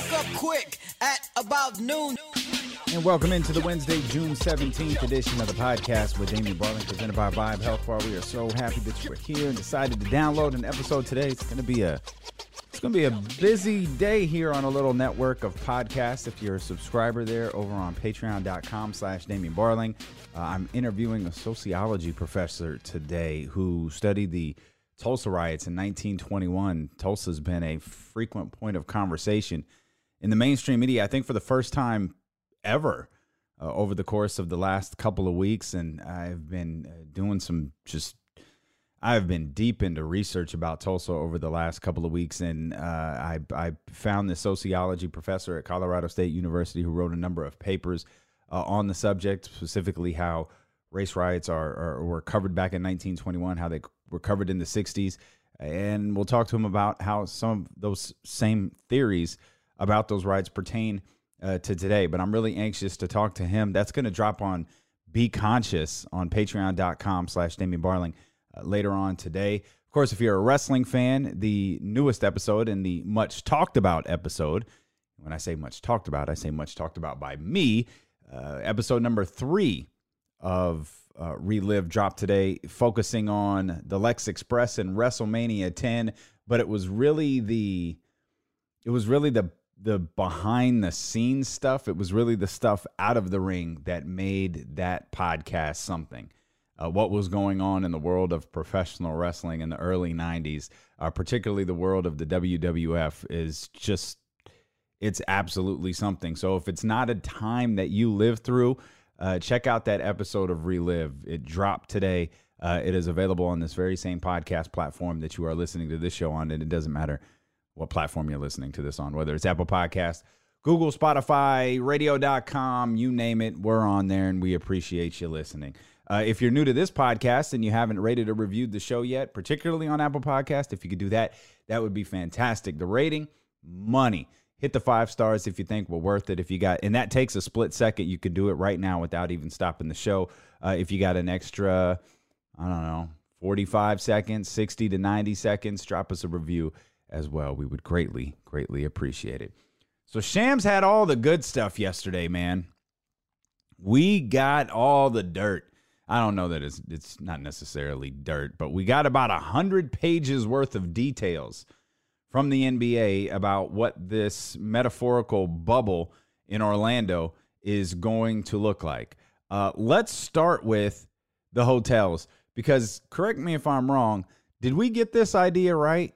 woke up quick at about noon. And welcome into the Wednesday, June 17th edition of the podcast with Damien Barling, presented by Vibe Health Bar. We are so happy that you are here and decided to download an episode today. It's to be a it's to be a busy day here on a little network of podcasts. If you're a subscriber there over on patreon.com slash Damien Barling, uh, I'm interviewing a sociology professor today who studied the Tulsa riots in 1921. Tulsa's been a frequent point of conversation in the mainstream media, I think for the first time ever uh, over the course of the last couple of weeks. And I've been uh, doing some just, I've been deep into research about Tulsa over the last couple of weeks. And uh, I, I found this sociology professor at Colorado State University who wrote a number of papers uh, on the subject, specifically how race riots are, are were covered back in 1921, how they were covered in the 60s. And we'll talk to him about how some of those same theories about those riots pertain uh, to today. But I'm really anxious to talk to him. That's going to drop on Be Conscious on patreon.com slash Damien Barling uh, later on today. Of course, if you're a wrestling fan, the newest episode and the much talked about episode, when I say much talked about, I say much talked about by me, uh, episode number three of uh, Relive dropped today, focusing on the Lex Express and WrestleMania 10. But it was really the, it was really the the behind the scenes stuff. It was really the stuff out of the ring that made that podcast something. Uh, what was going on in the world of professional wrestling in the early 90s, uh, particularly the world of the WWF, is just, it's absolutely something. So if it's not a time that you live through, uh, check out that episode of Relive. It dropped today. Uh, it is available on this very same podcast platform that you are listening to this show on, and it doesn't matter what platform you're listening to this on, whether it's Apple Podcast, Google, Spotify, radio.com, you name it, we're on there and we appreciate you listening. Uh, if you're new to this podcast and you haven't rated or reviewed the show yet, particularly on Apple Podcast, if you could do that, that would be fantastic. The rating, money. Hit the five stars if you think we're worth it. If you got, and that takes a split second. You could do it right now without even stopping the show. Uh, if you got an extra, I don't know, 45 seconds, 60 to 90 seconds, drop us a review as well. We would greatly, greatly appreciate it. So Shams had all the good stuff yesterday, man. We got all the dirt. I don't know that it's it's not necessarily dirt, but we got about a hundred pages worth of details from the NBA about what this metaphorical bubble in Orlando is going to look like. Uh, let's start with the hotels because correct me if I'm wrong. Did we get this idea right?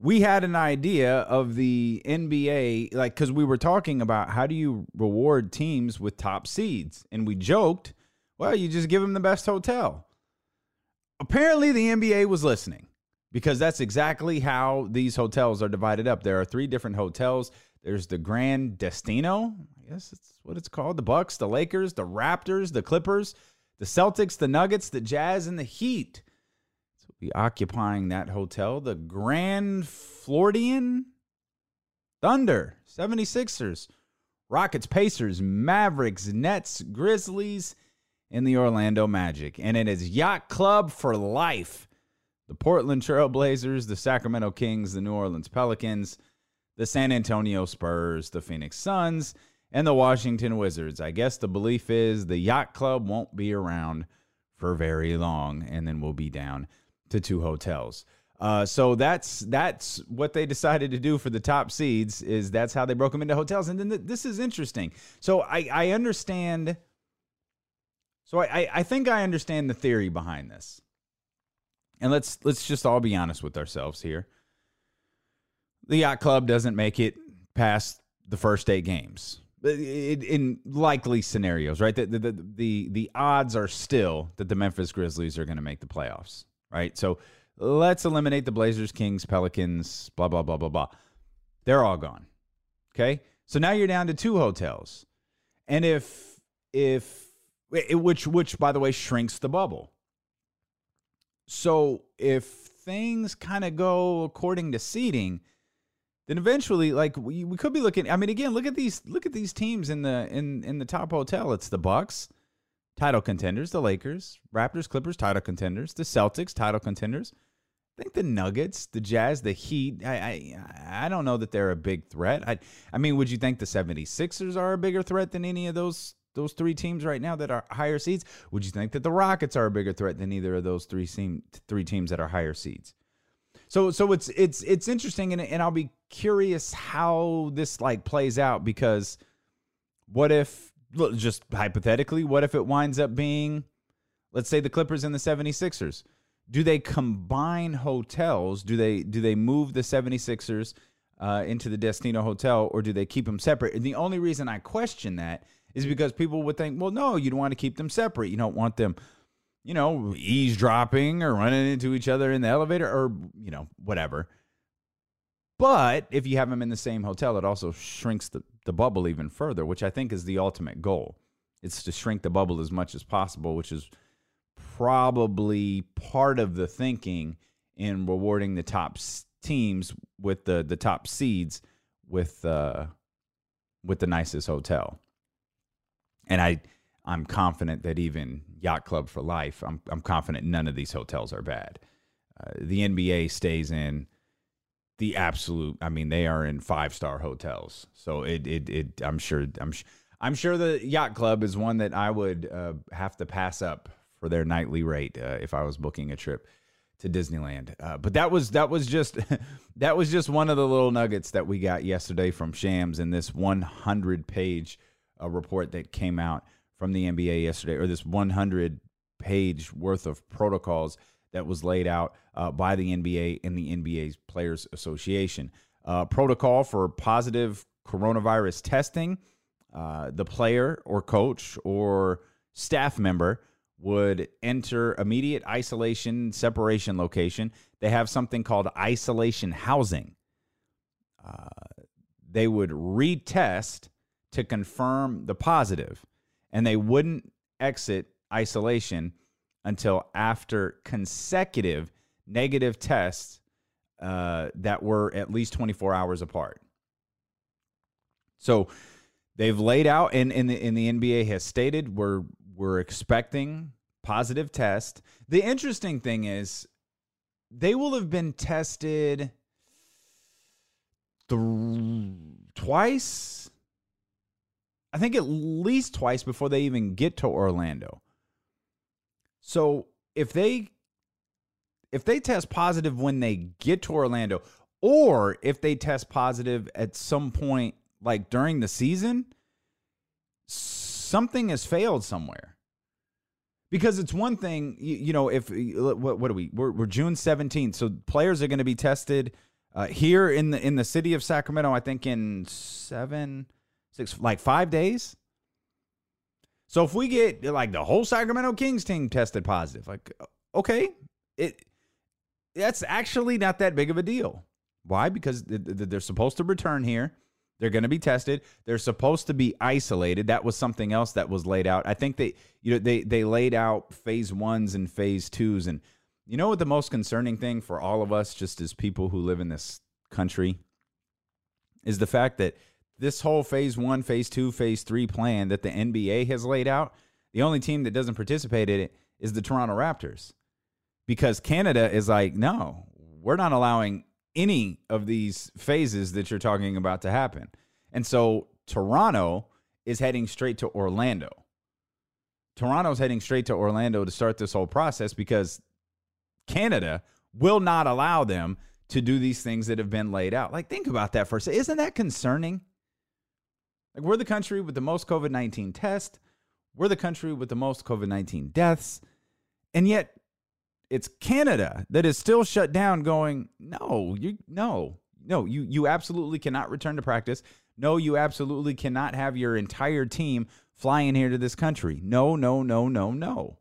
We had an idea of the NBA, like, because we were talking about how do you reward teams with top seeds. And we joked, well, you just give them the best hotel. Apparently, the NBA was listening because that's exactly how these hotels are divided up. There are three different hotels. There's the Grand Destino, I guess that's what it's called. The Bucks, the Lakers, the Raptors, the Clippers, the Celtics, the Nuggets, the Jazz, and the Heat be occupying that hotel. The Grand Floridian Thunder, 76ers, Rockets, Pacers, Mavericks, Nets, Grizzlies, and the Orlando Magic. And it is Yacht Club for life. The Portland Trailblazers, the Sacramento Kings, the New Orleans Pelicans, the San Antonio Spurs, the Phoenix Suns, and the Washington Wizards. I guess the belief is the Yacht Club won't be around for very long, and then we'll be down to two hotels. Uh, so that's that's what they decided to do for the top seeds. Is that's how they broke them into hotels. And then th- this is interesting. So I I understand. So I I think I understand the theory behind this. And let's let's just all be honest with ourselves here. The yacht club doesn't make it past the first eight games in likely scenarios, right? The, the, the, the odds are still that the Memphis Grizzlies are going to make the playoffs right? So let's eliminate the Blazers, Kings, Pelicans, blah, blah, blah, blah, blah. They're all gone. Okay. So now you're down to two hotels. And if, if, eh, which, which by the way, shrinks the bubble. So if things kind of go according to seeding, then eventually, like we, we could be looking. I mean, again, look at these look at these teams in the in in the top hotel. It's the Bucks, title contenders, the Lakers, Raptors, Clippers, title contenders, the Celtics, title contenders, I think the Nuggets, the Jazz, the Heat, I, I I don't know that they're a big threat. I I mean, would you think the 76ers are a bigger threat than any of those those three teams right now that are higher seeds? Would you think that the Rockets are a bigger threat than either of those three team, three teams that are higher seeds? So so it's it's it's interesting and and I'll be curious how this like plays out because what if just hypothetically, what if it winds up being let's say the Clippers and the 76ers? do they combine hotels? Do they do they move the 76ers uh, into the Destino Hotel or do they keep them separate? And the only reason I question that is because people would think, well, no, you don't want to keep them separate. You don't want them, you know, eavesdropping or running into each other in the elevator or, you know, whatever. But if you have them in the same hotel, it also shrinks the, the bubble even further, which I think is the ultimate goal. It's to shrink the bubble as much as possible, which is probably part of the thinking in rewarding the top teams with the the top seeds with uh with the nicest hotel. And I I'm confident that even Yacht Club for Life, I'm I'm confident none of these hotels are bad. Uh, the NBA stays in the absolute I mean they are in five-star hotels. So it it it I'm sure I'm I'm sure the Yacht Club is one that I would uh, have to pass up for their nightly rate uh, if I was booking a trip to Disneyland. Uh, but that was that was just that was just one of the little nuggets that we got yesterday from Shams in this 100 page uh, report that came out from the NBA yesterday, or this 100 page worth of protocols that was laid out uh, by the NBA and the NBA's Players Association. Uh, protocol for positive coronavirus testing. Uh, the player or coach or staff member would enter immediate isolation separation location. They have something called isolation housing. Uh, they would retest to confirm the positive, and they wouldn't exit isolation until after consecutive negative tests uh, that were at least 24 hours apart. So they've laid out, and in, the, the NBA has stated, we're we're expecting positive test. The interesting thing is they will have been tested th- twice. I think at least twice before they even get to Orlando. So if they if they test positive when they get to Orlando, or if they test positive at some point like during the season, something has failed somewhere. Because it's one thing, you, you know, if what, what are we? We're, we're June 17th, so players are going to be tested uh, here in the in the city of Sacramento. I think in seven, six, like five days. So if we get like the whole Sacramento Kings team tested positive, like okay, it that's actually not that big of a deal. Why? Because they're supposed to return here. They're going to be tested. They're supposed to be isolated. That was something else that was laid out. I think they, you know, they they laid out phase ones and phase twos, and you know what the most concerning thing for all of us, just as people who live in this country, is the fact that this whole phase one, phase two, phase three plan that the NBA has laid out, the only team that doesn't participate in it is the Toronto Raptors, because Canada is like, no, we're not allowing any of these phases that you're talking about to happen. And so Toronto is heading straight to Orlando. Toronto's heading straight to Orlando to start this whole process because Canada will not allow them to do these things that have been laid out. Like, think about that for a second. Isn't that concerning? Like, we're the country with the most COVID 19 tests, we're the country with the most COVID 19 deaths. And yet, it's Canada that is still shut down going, no, you no. No, you you absolutely cannot return to practice. No, you absolutely cannot have your entire team flying here to this country. No, no, no, no, no.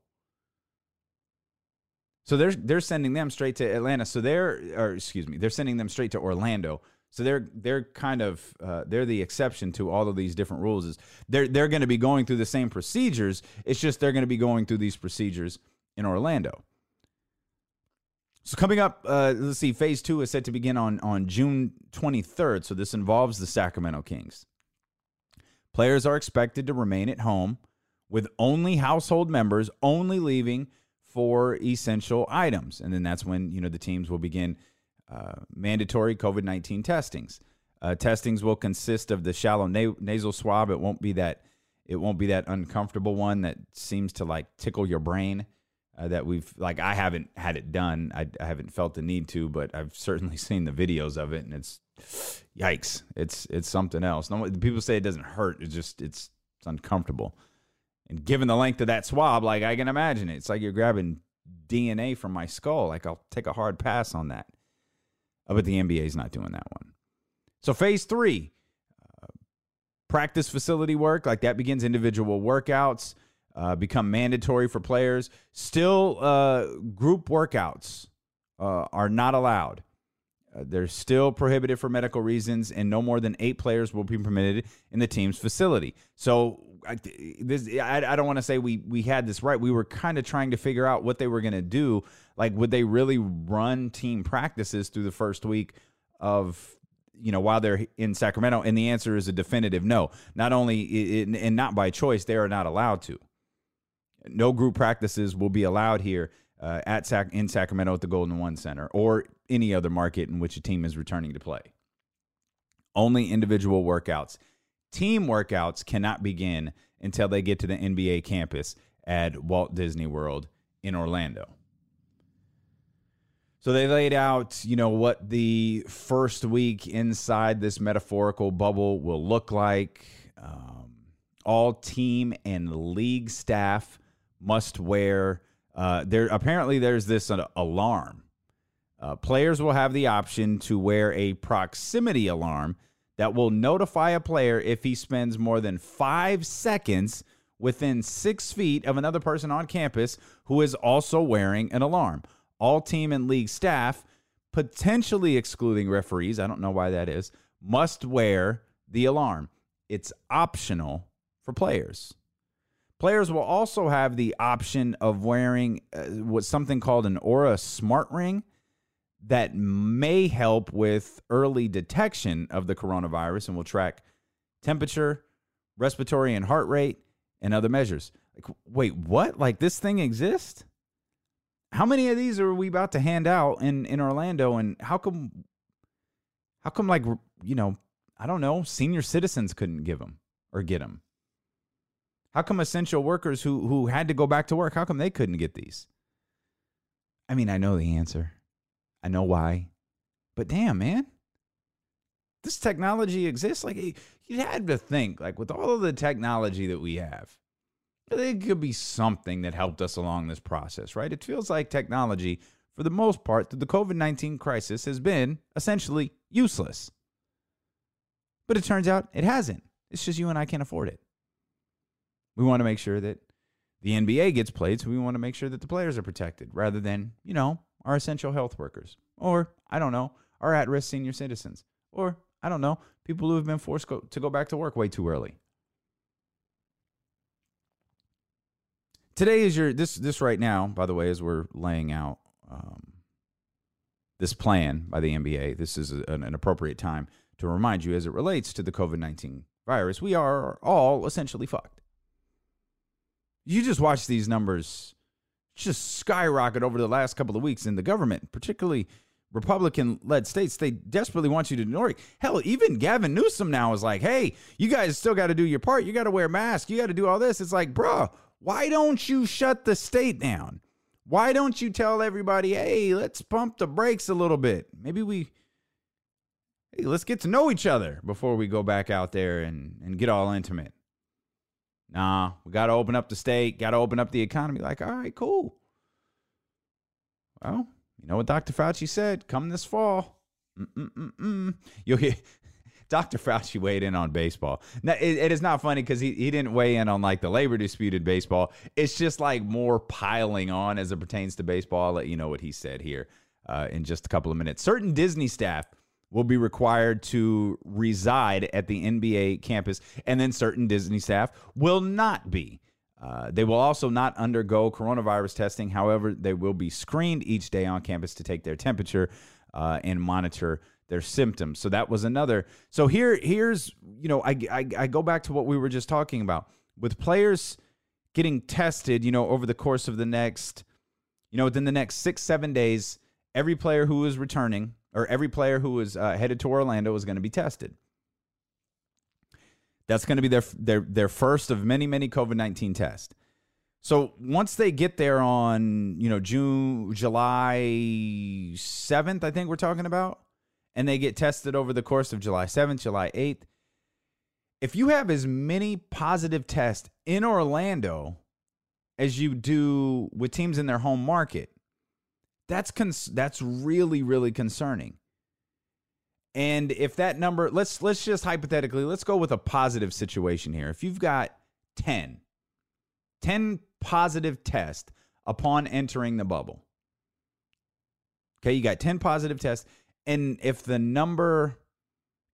So they're they're sending them straight to Atlanta. So they're or excuse me, they're sending them straight to Orlando. So they're they're kind of uh, they're the exception to all of these different rules. Is they're they're going to be going through the same procedures. It's just they're going to be going through these procedures in Orlando. So coming up, uh, let's see. Phase two is set to begin on on June 23rd. So this involves the Sacramento Kings. Players are expected to remain at home with only household members only leaving for essential items. And then that's when, you know, the teams will begin uh, mandatory COVID 19 testings. Uh, testings will consist of the shallow na- nasal swab. It won't be that it won't be that uncomfortable one that seems to like tickle your brain. Uh, that we've like I haven't had it done. I, I haven't felt the need to, but I've certainly seen the videos of it, and it's yikes. It's it's something else. No, people say it doesn't hurt. It's just it's it's uncomfortable. And given the length of that swab, like I can imagine it, it's like you're grabbing DNA from my skull. Like I'll take a hard pass on that. Uh, but the NBA is not doing that one. So phase three, uh, practice facility work, like that begins individual workouts, uh, become mandatory for players. Still, uh, group workouts uh, are not allowed. Uh, they're still prohibited for medical reasons, and no more than eight players will be permitted in the team's facility. So, I, this I, I don't want to say we we had this right. We were kind of trying to figure out what they were going to do. Like, would they really run team practices through the first week of you know while they're in Sacramento? And the answer is a definitive no. Not only and not by choice, they are not allowed to. No group practices will be allowed here uh, at Sac- in Sacramento at the Golden One Center or any other market in which a team is returning to play. Only individual workouts. Team workouts cannot begin until they get to the NBA campus at Walt Disney World in Orlando. So they laid out, you know, what the first week inside this metaphorical bubble will look like. Um, all team and league staff must wear. Uh, there apparently there's this uh, alarm. Uh, players will have the option to wear a proximity alarm that will notify a player if he spends more than five seconds within six feet of another person on campus who is also wearing an alarm. All team and league staff, potentially excluding referees, I don't know why that is, must wear the alarm. It's optional for players. Players will also have the option of wearing uh, what's something called an Oura Smart Ring that may help with early detection of the coronavirus and will track temperature, respiratory and heart rate, and other measures. Like, wait, what? Like this thing exists? How many of these are we about to hand out in in Orlando? And how come? How come? Like you know, I don't know. Senior citizens couldn't give them or get them. How come essential workers who who had to go back to work? How come they couldn't get these? I mean, I know the answer. I know why. But damn, man. This technology exists. Like you had to think, like with all of the technology that we have, It could be something that helped us along this process, right? It feels like technology, for the most part, through the COVID 19 crisis, has been essentially useless. But it turns out it hasn't. It's just you and I can't afford it. We want to make sure that the NBA gets played, so we want to make sure that the players are protected rather than, you know, our essential health workers. Or, I don't know, our at risk senior citizens. Or, I don't know, people who have been forced go, to go back to work way too early. Today is your this this right now, by the way, as we're laying out um, this plan by the NBA. This is an, an appropriate time to remind you, as it relates to the COVID nineteen virus, we are all essentially fucked. You just watch these numbers just skyrocket over the last couple of weeks in the government, particularly Republican led states. They desperately want you to ignore it. Hell, even Gavin Newsom now is like, hey, you guys still got to do your part. You got to wear masks. You got to do all this. It's like, bro, why don't you shut the state down? Why don't you tell everybody, hey, let's pump the brakes a little bit? Maybe we, hey, let's get to know each other before we go back out there and, and get all intimate. Nah, we got to open up the state, got to open up the economy. Like, all right, cool. Well, you know what Dr. Fauci said? Come this fall. Mm-mm-mm-mm. You'll hear Dr. Fauci weighed in on baseball. Now, it, it is not funny because he, he didn't weigh in on like the labor disputed baseball. It's just like more piling on as it pertains to baseball. I'll let you know what he said here uh, in just a couple of minutes. Certain Disney staff will be required to reside at the NBA campus, and then certain Disney staff will not be. Uh, they will also not undergo coronavirus testing. However, they will be screened each day on campus to take their temperature uh, and monitor their symptoms. So that was another. So here, here's you know, I, I I go back to what we were just talking about with players getting tested. You know, over the course of the next You know, within the next six, seven days, every player who is returning or every player who is uh, headed to Orlando is going to be tested. That's going to be their their their first of many many COVID nineteen tests. So once they get there on you know June July seventh, I think we're talking about, and they get tested over the course of July seventh, July eighth. If you have as many positive tests in Orlando as you do with teams in their home market, that's cons- that's really really concerning. And if that number, let's let's just hypothetically, let's go with a positive situation here. If you've got 10, 10 positive tests upon entering the bubble. Okay, you got 10 positive tests. And if the number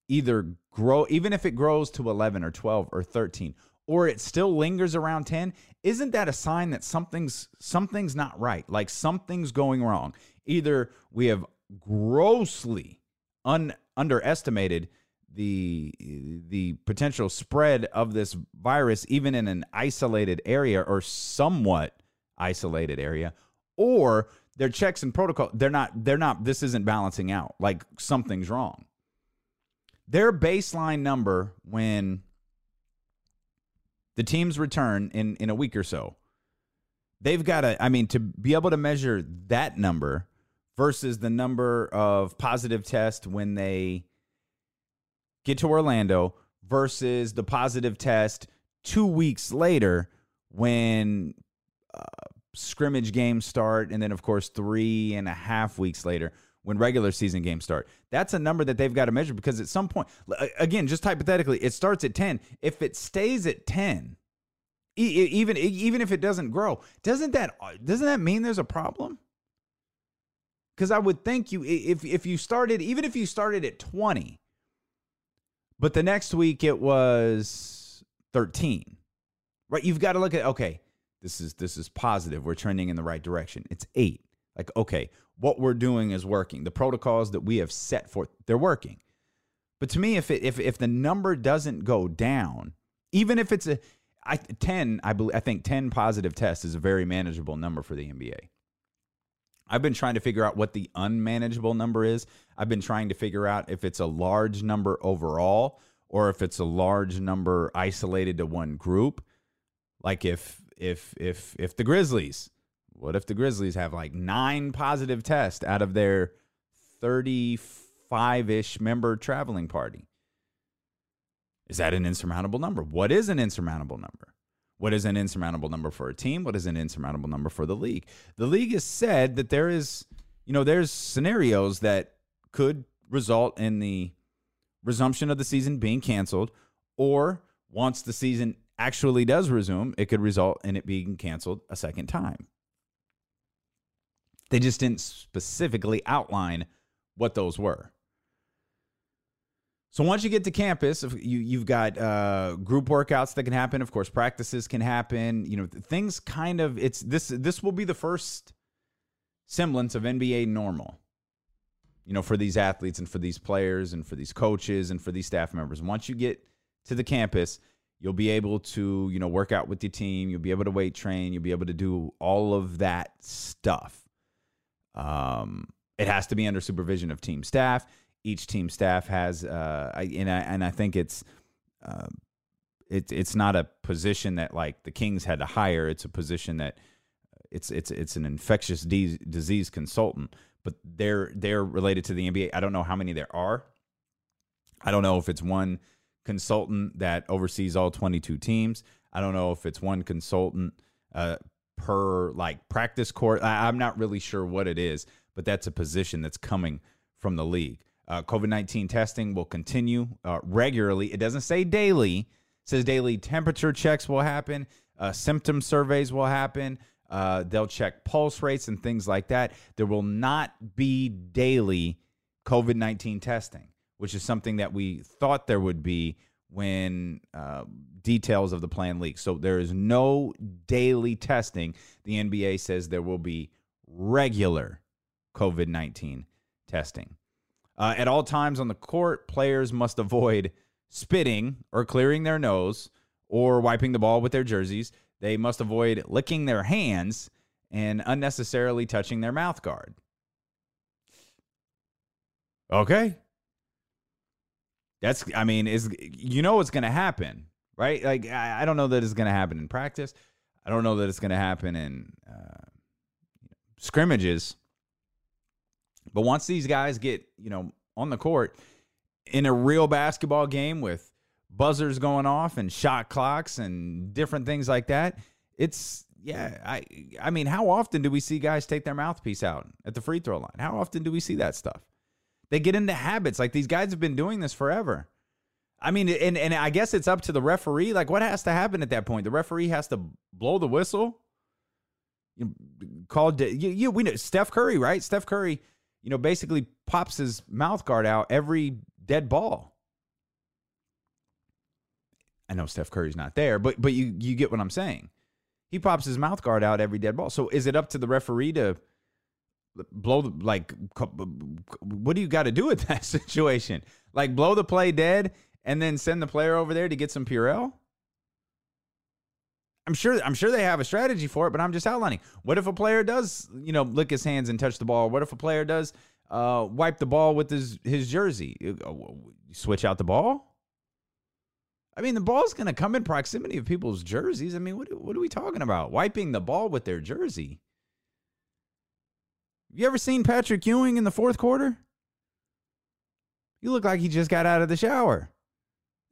either grow, even if it grows to 11 or 12 or 13, or it still lingers around 10, isn't that a sign that something's something's not right? Like something's going wrong. Either we have grossly un underestimated the the potential spread of this virus even in an isolated area or somewhat isolated area or their checks and protocol they're not they're not this isn't balancing out like something's wrong their baseline number when the teams return in in a week or so they've got to i mean to be able to measure that number versus the number of positive tests when they get to Orlando versus the positive test two weeks later when uh, scrimmage games start. And then, of course, three and a half weeks later when regular season games start. That's a number that they've got to measure because at some point, again, just hypothetically, it starts at 10. If it stays at 10, even even if it doesn't grow, doesn't that uh, doesn't that mean there's a problem? Because I would think you if if you started even if you started at 20, but the next week it was 13. Right? You've got to look at okay, this is this is positive. We're trending in the right direction. It's 8. Like okay, what we're doing is working. The protocols that we have set for they're working. But to me if it if if the number doesn't go down, even if it's a I 10, I believe I think 10 positive tests is a very manageable number for the NBA. I've been trying to figure out what the unmanageable number is. I've been trying to figure out if it's a large number overall or if it's a large number isolated to one group. Like if if if if the Grizzlies, what if the Grizzlies have like 9 positive tests out of their 35ish member traveling party? Is that an insurmountable number? What is an insurmountable number? What is an insurmountable number for a team? What is an insurmountable number for the league? The league has said that there is, you know, there's scenarios that could result in the resumption of the season being canceled, or once the season actually does resume, it could result in it being canceled a second time. They just didn't specifically outline what those were. So once you get to campus, you you've got uh, group workouts that can happen. Of course, practices can happen. You know, things kind of it's this this will be the first semblance of NBA normal. You know, for these athletes and for these players and for these coaches and for these staff members. Once you get to the campus, you'll be able to you know work out with your team. You'll be able to weight train. You'll be able to do all of that stuff. Um, it has to be under supervision of team staff each team staff has, uh, I, and I and I think it's. Uh, it's it's not a position that like the Kings had to hire. It's a position that it's it's it's an infectious de- disease consultant, but they're they're related to the NBA. I don't know how many there are. I don't know if it's one consultant that oversees all 22 teams. I don't know if it's one consultant uh, per like practice court. I, I'm not really sure what it is, but that's a position that's coming from the league. Uh, COVID 19 testing will continue uh, regularly. It doesn't say daily, it says daily temperature checks will happen, uh, symptom surveys will happen. Uh, they'll check pulse rates and things like that. There will not be daily COVID 19 testing, which is something that we thought there would be when uh, details of the plan leak. So there is no daily testing. The NBA says there will be regular COVID 19 testing. Uh, at all times on the court, players must avoid spitting or clearing their nose or wiping the ball with their jerseys. They must avoid licking their hands and unnecessarily touching their mouth guard. Okay. That's, I mean, is you know what's going to happen, right? Like, I, I, don't know that it's going to happen in practice. I don't know that it's going to happen in uh, scrimmages. But once these guys get, you know, on the court in a real basketball game with buzzers going off and shot clocks and different things like that, it's yeah, I I mean, how often do we see guys take their mouthpiece out at the free throw line? How often do we see that stuff? They get into habits. Like these guys have been doing this forever. I mean, and and I guess it's up to the referee. Like, what has to happen at that point? The referee has to blow the whistle. You called you, you we know Steph Curry, right? Steph Curry, you know, basically pops his mouth guard out every dead ball. I know Steph Curry's not there, but but you you get what I'm saying. He pops his mouth guard out every dead ball. So is it up to the referee to blow the like what do you got to do with that situation? Like blow the play dead and then send the player over there to get some Purell? I'm sure I'm sure they have a strategy for it, but I'm just outlining. What if a player does, you know, lick his hands and touch the ball? What if a player does uh, wipe the ball with his his jersey? Uh, switch out the ball? I mean, the ball's going to come in proximity of people's jerseys. I mean, what, what are we talking about? Wiping the ball with their jersey. You ever seen Patrick Ewing in the fourth quarter? You look like he just got out of the shower.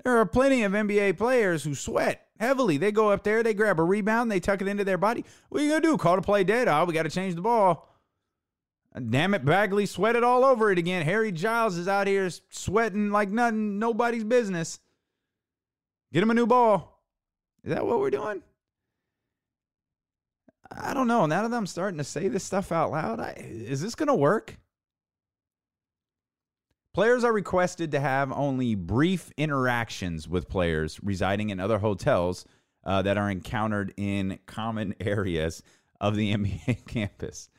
There are plenty of NBA players who sweat heavily. They go up there, they grab a rebound, they tuck it into their body. What are you going to do? Call to play dead? Oh, we got to change the ball. Damn it, Bagley sweated all over it again. Harry Giles is out here sweating like nothing, nobody's business. Get him a new ball. Is that what we're doing? I don't know. Now that I'm starting to say this stuff out loud, I, is this going to work? Players are requested to have only brief interactions with players residing in other hotels uh, that are encountered in common areas of the NBA campus.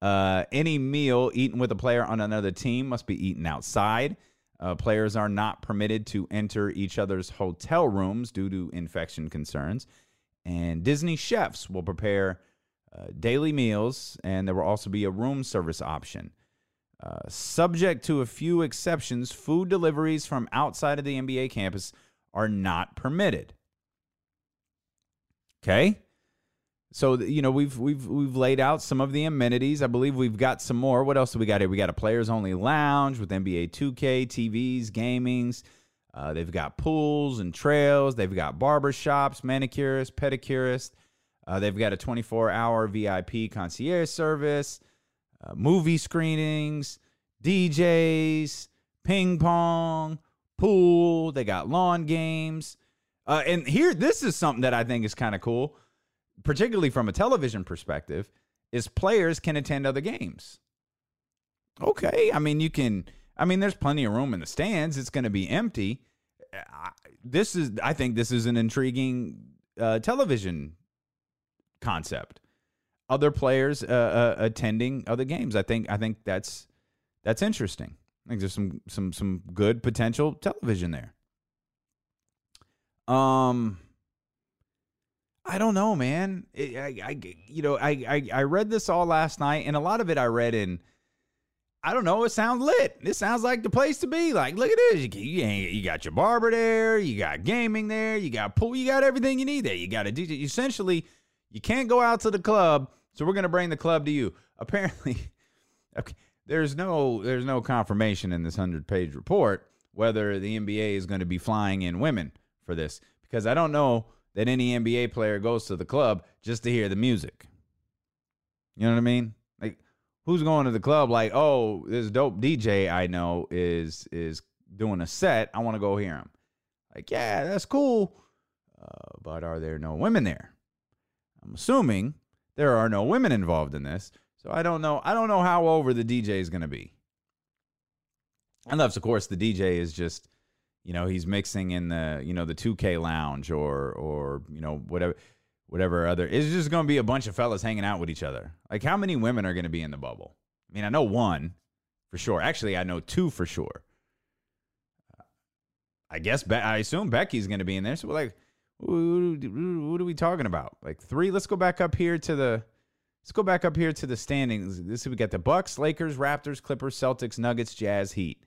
Uh, any meal eaten with a player on another team must be eaten outside. Uh, players are not permitted to enter each other's hotel rooms due to infection concerns. And Disney chefs will prepare uh, daily meals, and there will also be a room service option. Uh, subject to a few exceptions, food deliveries from outside of the NBA campus are not permitted. Okay? So you know we've we've we've laid out some of the amenities. I believe we've got some more. What else do we got here? We got a players only lounge with NBA 2K TVs, gamings. Uh, they've got pools and trails. They've got barber shops, manicurists, pedicurists. Uh, they've got a 24 hour VIP concierge service, uh, movie screenings, DJs, ping pong, pool. They got lawn games. Uh, and here, this is something that I think is kind of cool particularly from a television perspective, is players can attend other games. Okay, I mean you can. I mean, there's plenty of room in the stands. It's going to be empty. This is, I think, this is an intriguing uh, television concept. Other players uh, uh, attending other games. I think. I think that's that's interesting. I think there's some some some good potential television there. Um, I don't know, man. I, I, you know, I, I, I read this all last night, and a lot of it I read in. I don't know. It sounds lit. This sounds like the place to be. Like, look at this. You, you, you got your barber there. You got gaming there. You got pool. You got everything you need there. You got a DJ. Essentially, you can't go out to the club, so we're gonna bring the club to you. Apparently, okay, there's no there's no confirmation in this hundred page report whether the NBA is going to be flying in women for this because I don't know that any NBA player goes to the club just to hear the music. You know what I mean? Like who's going to the club like, "Oh, this dope DJ I know is is doing a set. I want to go hear him." Like, "Yeah, that's cool." Uh, but are there no women there? I'm assuming there are no women involved in this. So I don't know. I don't know how over the DJ is going to be. Unless, of course, the DJ is just you know he's mixing in the you know the 2K lounge or or you know whatever whatever other it's just going to be a bunch of fellas hanging out with each other. Like how many women are going to be in the bubble? I mean, I know one for sure. Actually, I know two for sure. I guess Be- I assume Becky's going to be in there. So like what are we talking about? Like three? Let's go back up here to the Let's go back up here to the standings. This we got the Bucks, Lakers, Raptors, Clippers, Celtics, Nuggets, Jazz, Heat.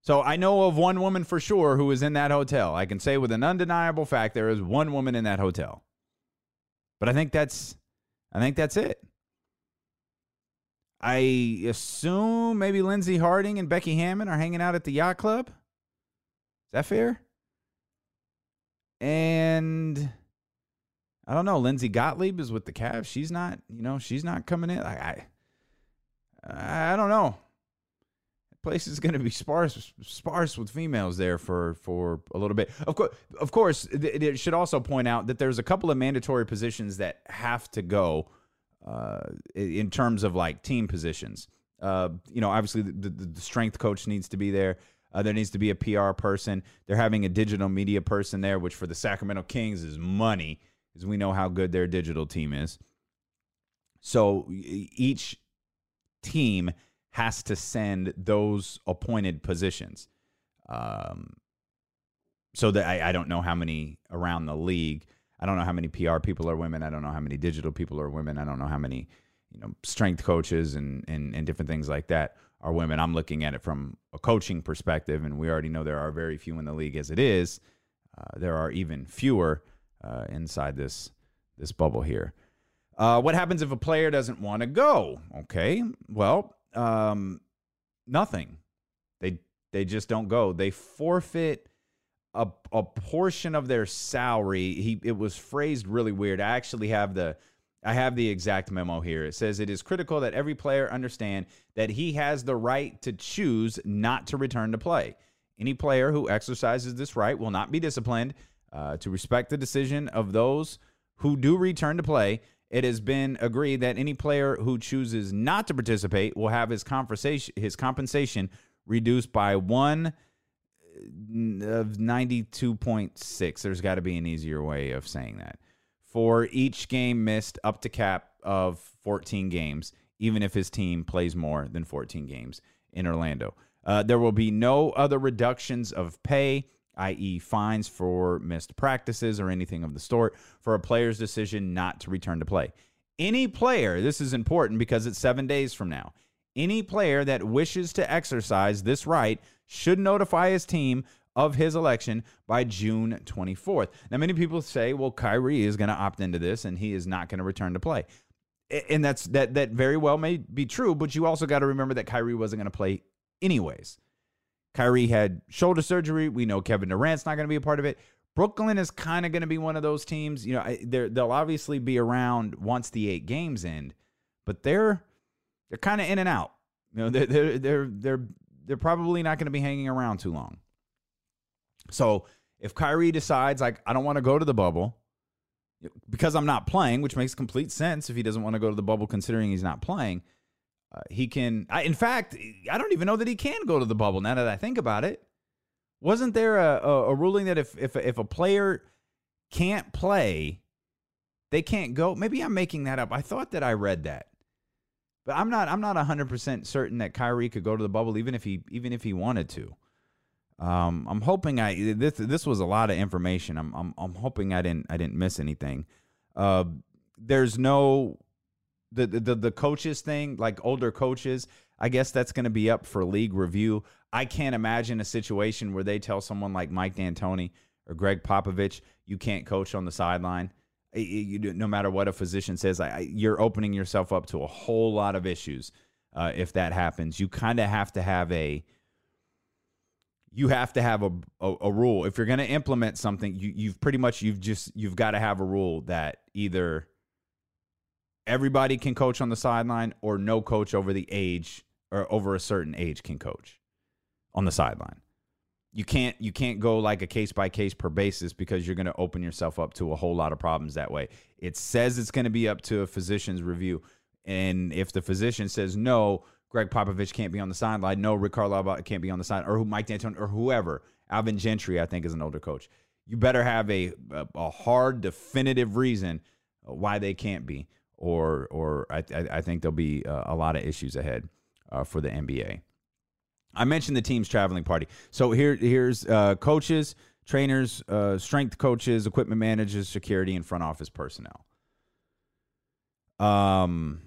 So I know of one woman for sure who is in that hotel. I can say with an undeniable fact there is one woman in that hotel. But I think that's I think that's it. I assume maybe Lindsey Harding and Becky Hammon are hanging out at the yacht club. Is that fair? And I don't know. Lindsay Gottlieb is with the Cavs. She's not, you know, she's not coming in. I, I, I don't know. The place is going to be sparse, sparse with females there for for a little bit. Of course, of course, it should also point out that there's a couple of mandatory positions that have to go uh, in terms of like team positions. Uh, you know, obviously the, the, the strength coach needs to be there. Uh, there needs to be a PR person. They're having a digital media person there, which for the Sacramento Kings is money because we know how good their digital team is. So each team has to send those appointed positions. Um, so that I, I don't know how many around the league. I don't know how many PR people are women. I don't know how many digital people are women. I don't know how many, you know, strength coaches and and, and different things like that are women. I'm looking at it from a coaching perspective, and we already know there are very few in the league as it is. Uh, there are even fewer uh, inside this this bubble here. Uh, what happens if a player doesn't want to go? Okay, well, um, nothing. They they just don't go. They forfeit a a portion of their salary. He it was phrased really weird. I actually have the I have the exact memo here. It says it is critical that every player understand that he has the right to choose not to return to play. Any player who exercises this right will not be disciplined uh, to respect the decision of those who do return to play. It has been agreed that any player who chooses not to participate will have his conversation his compensation reduced by one uh, of 92.6. There's got to be an easier way of saying that. For each game missed up to cap of 14 games, even if his team plays more than 14 games in Orlando. Uh, there will be no other reductions of pay i.e., fines for missed practices or anything of the sort, for a player's decision not to return to play. Any player, this is important because it's seven days from now, any player that wishes to exercise this right should notify his team of his election by June 24th. Now, many people say, well, Kyrie is going to opt into this and he is not going to return to play. And that's that that very well may be true, but you also got to remember that Kyrie wasn't going to play anyways. Kyrie had shoulder surgery. We know Kevin Durant's not going to be a part of it. Brooklyn is kind of going to be one of those teams. You know, they'll obviously be around once the eight games end, but they're they're kind of in and out. You know, they're they're they're they're, they're probably not going to be hanging around too long. So if Kyrie decides like I don't want to go to the bubble because I'm not playing, which makes complete sense if he doesn't want to go to the bubble considering he's not playing uh, he can. I, in fact, I don't even know that he can go to the bubble. Now that I think about it, wasn't there a, a, a ruling that if if if a player can't play, they can't go? Maybe I'm making that up. I thought that I read that, but I'm not. I'm not 100 percent certain that Kyrie could go to the bubble, even if he even if he wanted to. Um, I'm hoping I this this was a lot of information. I'm I'm I'm hoping I didn't I didn't miss anything. Uh, there's no the the the coaches thing, like older coaches, I guess that's going to be up for league review. I can't imagine a situation where they tell someone like Mike D'Antoni or Gregg Popovich, you can't coach on the sideline. no matter what a physician says, you're opening yourself up to a whole lot of issues uh, if that happens. You kind of have to have a you have to have a, a, a rule if you're going to implement something. You, you've pretty much you've just you've got to have a rule that either everybody can coach on the sideline or no coach over the age or over a certain age can coach on the sideline. You can't you can't go like a case by case per basis because you're going to open yourself up to a whole lot of problems that way. It says it's going to be up to a physician's review and if the physician says no, Gregg Popovich can't be on the sideline, no Rick Carlisle can't be on the side or Mike D'Antoni or whoever. Alvin Gentry I think is an older coach. You better have a a, a hard definitive reason why they can't be or or I, I think there'll be uh, a lot of issues ahead uh, for the NBA. I mentioned the team's traveling party. So here here's uh, coaches, trainers, uh, strength coaches, equipment managers, security, and front office personnel. Um,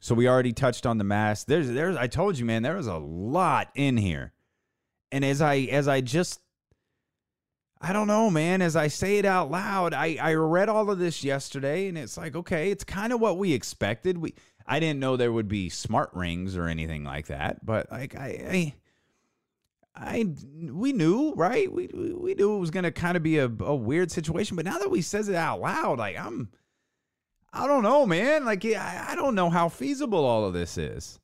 so we already touched on the mask. There's, there's. I told you, man, there was a lot in here, and as I, as I just, I don't know, man. As I say it out loud, I, I read all of this yesterday, and it's like, okay, it's kind of what we expected. We, I didn't know there would be smart rings or anything like that, but like, I, I, I we knew, right? We we knew it was gonna kind of be a, a weird situation, but now that we says it out loud, like I'm I don't know, man. Like I, don't know how feasible all of this is.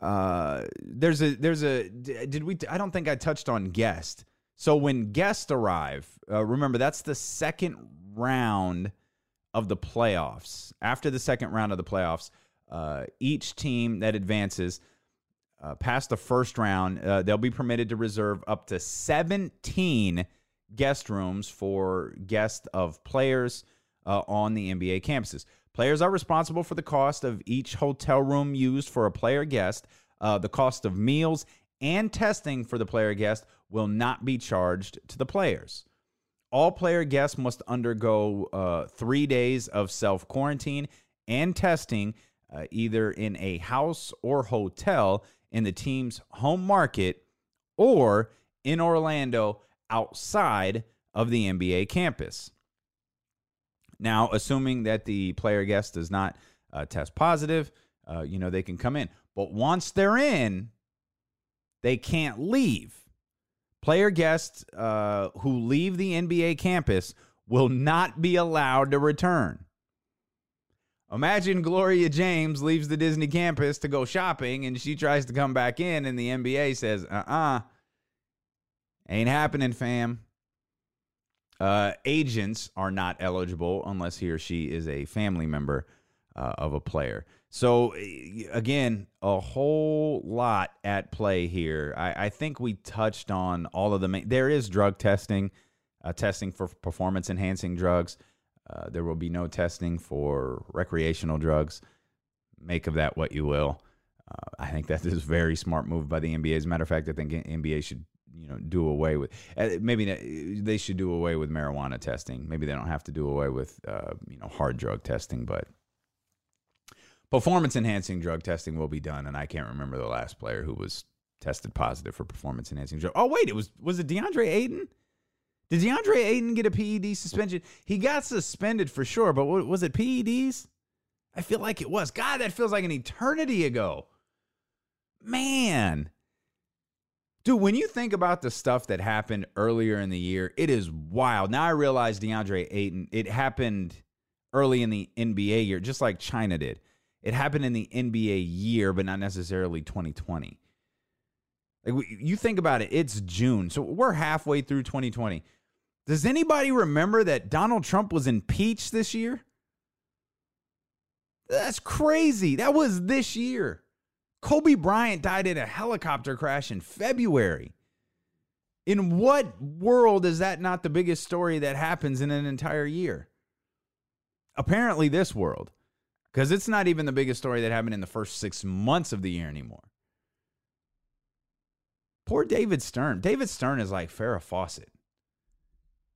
Uh, there's a there's a did we? I don't think I touched on guest. So when guests arrive, uh, remember that's the second round of the playoffs. After the second round of the playoffs, uh, each team that advances uh, past the first round, uh, they'll be permitted to reserve up to 17 guest rooms for guests of players uh, on the NBA campuses. Players are responsible for the cost of each hotel room used for a player guest. Uh, the cost of meals and testing for the player guest will not be charged to the players. All player guests must undergo uh, three days of self quarantine and testing, uh, either in a house or hotel in the team's home market or in Orlando outside of the NBA campus. Now, assuming that the player guest does not uh, test positive, uh, you know, they can come in. But once they're in, they can't leave. Player guests uh, who leave the NBA campus will not be allowed to return. Imagine Gloria James leaves the Disney campus to go shopping and she tries to come back in, and the NBA says, uh uh-uh, uh, ain't happening, fam. Uh, agents are not eligible unless he or she is a family member uh, of a player. So, again, a whole lot at play here. I, I think we touched on all of the main. There is drug testing, uh, testing for performance enhancing drugs. Uh, there will be no testing for recreational drugs. Make of that what you will. Uh, I think that is a very smart move by the NBA. As a matter of fact, I think NBA should you know do away with uh, maybe they should do away with marijuana testing. Maybe they don't have to do away with uh, you know hard drug testing but performance enhancing drug testing will be done and i can't remember the last player who was tested positive for performance enhancing drug. Oh wait it was was it deandre ayton? Did deandre ayton get a ped suspension? He got suspended for sure but was it peds i feel like it was. God that feels like an eternity ago. Man Dude, when you think about the stuff that happened earlier in the year, it is wild. Now I realize DeAndre Ayton, it happened early in the NBA year, just like China did. It happened in the NBA year, but not necessarily 2020. Like you think about it, it's June. So we're halfway through 2020. Does anybody remember that Donald Trump was impeached this year? That's crazy. That was this year. Kobe Bryant died in a helicopter crash in February. In what world is that not the biggest story that happens in an entire year? Apparently, this world, because it's not even the biggest story that happened in the first six months of the year anymore. Poor David Stern. David Stern is like Farrah Fawcett.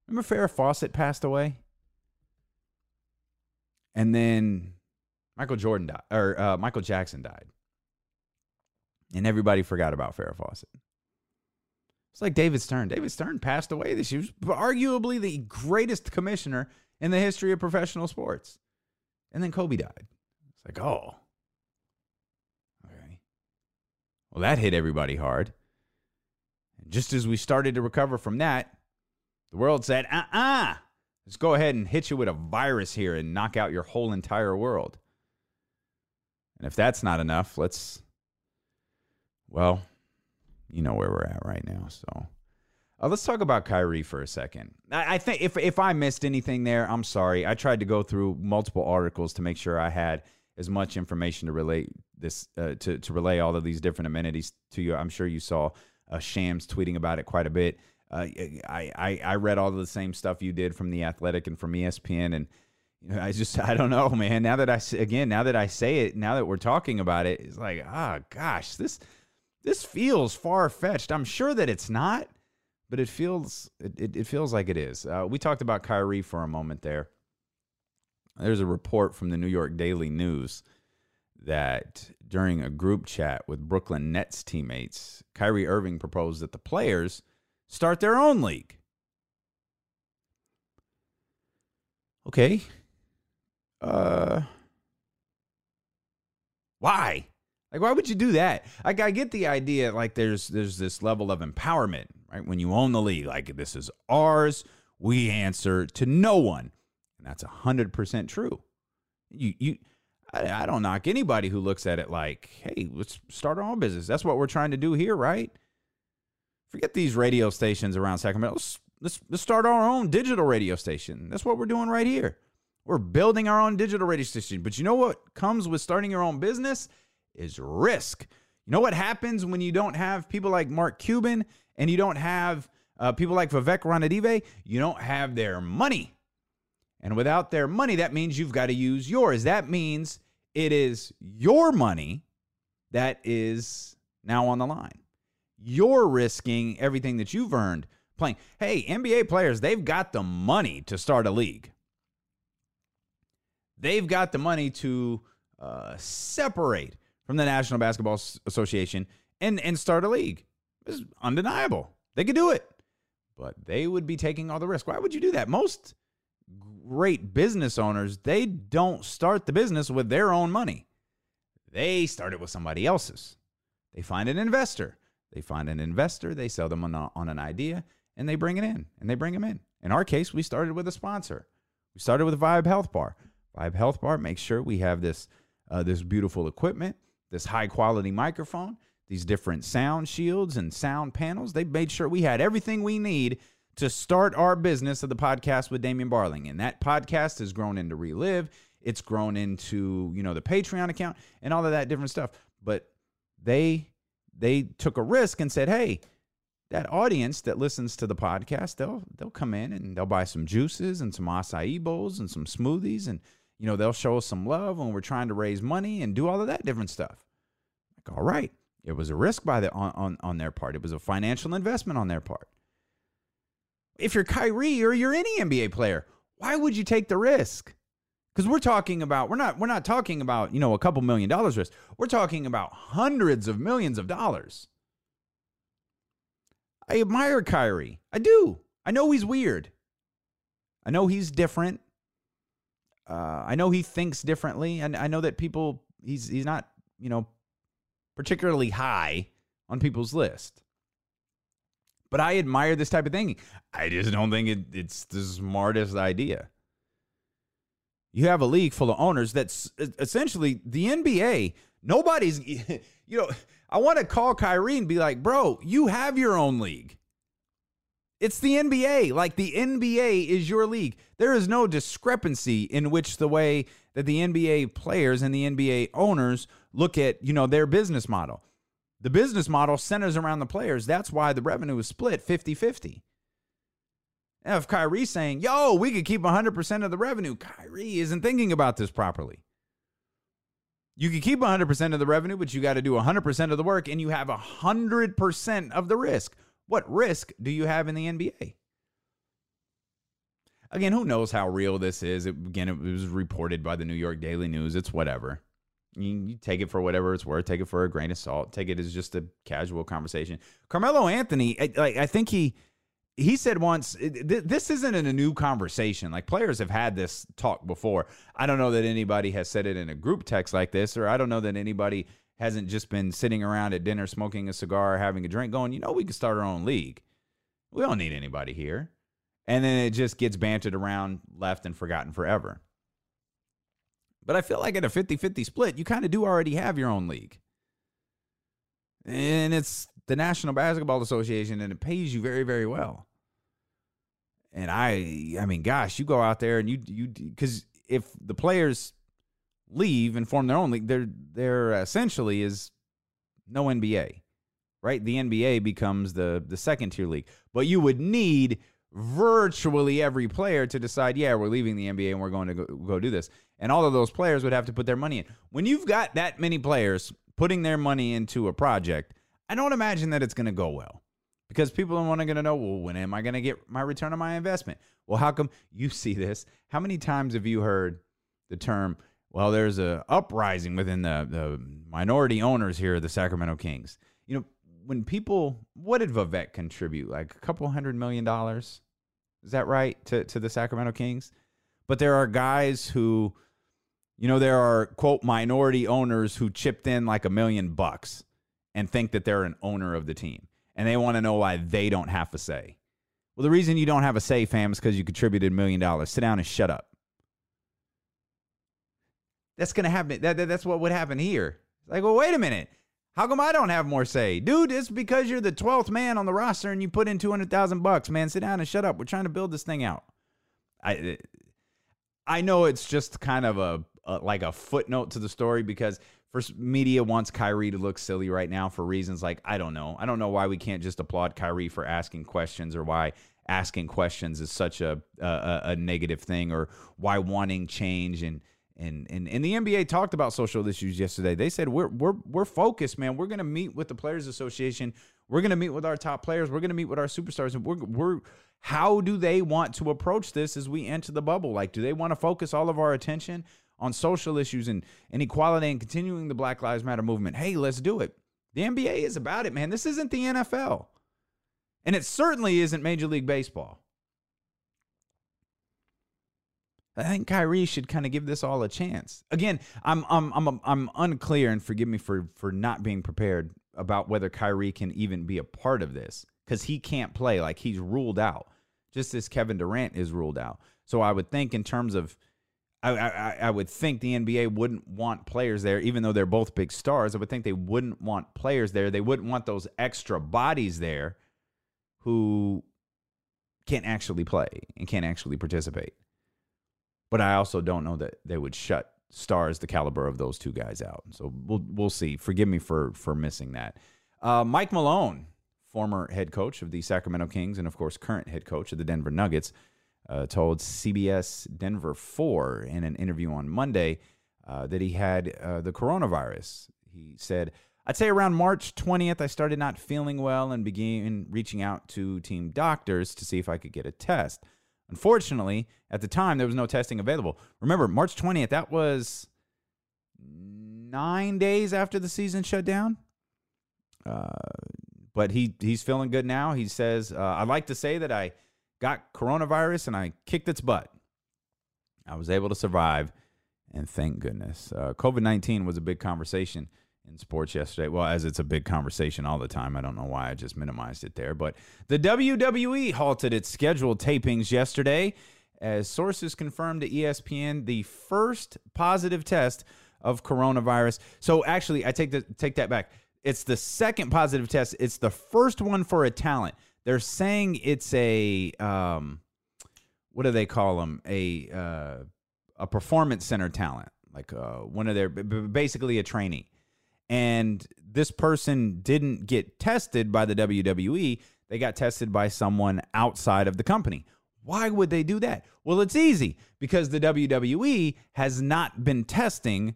Remember Farrah Fawcett passed away? And then Michael Jordan died, or uh, Michael Jackson died and everybody forgot about Farrah Fawcett. It's like David Stern. David Stern passed away this year. He was arguably the greatest commissioner in the history of professional sports. And then Kobe died. It's like, oh. Okay. Well, that hit everybody hard. And just as we started to recover from that, the world said, uh uh-uh, uh, let's go ahead and hit you with a virus here and knock out your whole entire world. And if that's not enough, let's well, you know where we're at right now. So uh, let's talk about Kyrie for a second. I, I, think if if I missed anything there, I'm sorry. I tried to go through multiple articles to make sure I had as much information to relate this uh, to to relay all of these different amenities to you. I'm sure you saw uh, Shams tweeting about it quite a bit. Uh, I, I I read all of the same stuff you did from the Athletic and from ESPN, and you know, I just I don't know, man. Now that I again, now that I say it, now that we're talking about it, it's like, ah, oh, gosh, this this feels far fetched. I'm sure that it's not, but it feels it, it, it feels like it is. Uh, we talked about Kyrie for a moment there. there's a report from the New York Daily News that during a group chat with Brooklyn Nets teammates, Kyrie Irving proposed that the players start their own league. Okay. Uh why? Like why would you do that? Like I get the idea like there's there's this level of empowerment, right? When you own the league, like this is ours, we answer to no one. And that's 100% true. You you I, I don't knock anybody who looks at it like, "Hey, let's start our own business." That's what we're trying to do here, right? Forget these radio stations around Sacramento. Let's, let's, let's start our own digital radio station. That's what we're doing right here. We're building our own digital radio station. But you know what comes with starting your own business is risk. You know what happens when you don't have people like Mark Cuban and you don't have uh, people like Vivek Ranadive? You don't have their money. And without their money, that means you've got to use yours. That means it is your money that is now on the line you're risking everything that you've earned playing. Hey, NBA players, they've got the money to start a league. They've got the money to uh, separate from the National Basketball Association and, and start a league. It's undeniable. They could do it, but they would be taking all the risk. Why would you do that? Most great business owners, they don't start the business with their own money. They start it with somebody else's. They find an investor they find an investor, they sell them on, a, on an idea, and they bring it in, and they bring them in. In our case, we started with a sponsor. We started with Vibe Health Bar. Vibe Health Bar makes sure we have this uh, this beautiful equipment, this high quality microphone, these different sound shields and sound panels. They made sure we had everything we need to start our business of the podcast with Damien Barling. And that podcast has grown into Relive. It's grown into, you know, the Patreon account and all of that different stuff. But they they took a risk and said, "Hey, that audience that listens to the podcast, they'll they'll come in and they'll buy some juices and some acai bowls and some smoothies and you know they'll show us some love when we're trying to raise money and do all of that different stuff." Like, all right, it was a risk by the on on, on their part. It was a financial investment on their part. If you're Kyrie or you're any NBA player, why would you take the risk? because we're talking about we're not we're not talking about you know a couple million dollars risk we're talking about hundreds of millions of dollars i admire kyrie i do i know he's weird i know he's different uh, i know he thinks differently and i know that people he's he's not you know particularly high on people's list but i admire this type of thinking i just don't think it, it's the smartest idea you have a league full of owners that's essentially the NBA. Nobody's, you know, I want to call Kyrie and be like, bro, you have your own league. It's the NBA. Like the NBA is your league. There is no discrepancy in which the way that the NBA players and the NBA owners look at, you know, their business model. The business model centers around the players. That's why the revenue is split 50 50. Now, if Kyrie's saying, yo, we could keep 100% of the revenue, Kyrie isn't thinking about this properly. You can keep 100% of the revenue, but you got to do 100% of the work and you have 100% of the risk. What risk do you have in the NBA? Again, who knows how real this is? It, again, it was reported by the New York Daily News. It's whatever. You, you, take it for whatever it's worth. Take it for a grain of salt. Take it as just a casual conversation. Carmelo Anthony, I, I think he he said once this isn't a new conversation like players have had this talk before i don't know that anybody has said it in a group text like this or i don't know that anybody hasn't just been sitting around at dinner smoking a cigar having a drink going you know we could start our own league. We don't need anybody here. And then it just gets bantered around left and forgotten forever. But i feel like at a 50-50 split you kind of do already have your own league. And it's the National Basketball Association and it pays you very, very well. And I, I mean, gosh, you go out there and you, you, because if the players leave and form their own league, there, there essentially is no NBA, right? The NBA becomes the the second tier league, but you would need virtually every player to decide, yeah, we're leaving the NBA and we're going to go, go do this. And all of those players would have to put their money in. When you've got that many players putting their money into a project, I don't imagine that it's going to go well because people are going to know, well, when am I going to get my return on my investment? Well, how come you see this? How many times have you heard, the term, well, there's a uprising within the, the minority owners here the Sacramento Kings. You know, when people, what did Vivek contribute? Like a couple hundred million dollars? Is that right? To, to the Sacramento Kings? But there are guys who, you know, there are, quote, minority owners who chipped in like a million bucks and think that they're an owner of the team. And they want to know why they don't have a say. Well, the reason you don't have a say, fam, is because you contributed a million dollars. Sit down and shut up. That's going to happen. That, that, that's what would happen here. Like, well, wait a minute. How come I don't have more say? Dude, it's because you're the 12th man on the roster and you put in 200,000 bucks, man. Sit down and shut up. We're trying to build this thing out. I I know it's just kind of a, a like a footnote to the story because first media wants Kyrie to look silly right now for reasons like I don't know. I don't know why we can't just applaud Kyrie for asking questions or why asking questions is such a a, a negative thing or why wanting change and and, and and the NBA talked about social issues yesterday. They said we're we're we're focused, man. We're gonna meet with the Players Association. We're gonna meet with our top players. We're gonna meet with our superstars, and we're we're how do they want to approach this as we enter the bubble? Like, do they want to focus all of our attention on social issues and inequality and continuing the Black Lives Matter movement? Hey, let's do it. The NBA is about it, man. This isn't the NFL, and it certainly isn't Major League Baseball. I think Kyrie should kind of give this all a chance. Again, I'm I'm I'm I'm unclear, and forgive me for for not being prepared about whether Kyrie can even be a part of this because he can't play. Like he's ruled out, just as Kevin Durant is ruled out. So I would think in terms of, I I, I would think the NBA wouldn't want players there, even though they're both big stars. I would think they wouldn't want players there. They wouldn't want those extra bodies there, who can't actually play and can't actually participate. But I also don't know that they would shut stars the caliber of those two guys out. So we'll we'll see. Forgive me for for missing that. Uh, Mike Malone, former head coach of the Sacramento Kings and of course current head coach of the Denver Nuggets, uh, told CBS Denver Four in an interview on Monday uh, that he had uh, the coronavirus. He said. I'd say around March 20th, I started not feeling well and began reaching out to team doctors to see if I could get a test. Unfortunately, at the time, there was no testing available. Remember, March 20th, that was nine days after the season shut down. Uh, but he he's feeling good now. He says, uh, "I'd like to say that I got coronavirus and I kicked its butt. I was able to survive, and thank goodness. Uh, COVID nineteen was a big conversation in sports yesterday. Well, as it's a big conversation all the time. I don't know why I just minimized it there. But the WWE halted its scheduled tapings yesterday as sources confirmed to ESPN the first positive test of coronavirus. So actually, I take the take that back. It's the second positive test. It's the first one for a talent. They're saying it's a um, what do they call them? A uh, a performance center talent, like uh, one of their basically a trainee and this person didn't get tested by the WWE, they got tested by someone outside of the company. Why would they do that? Well, it's easy because the WWE has not been testing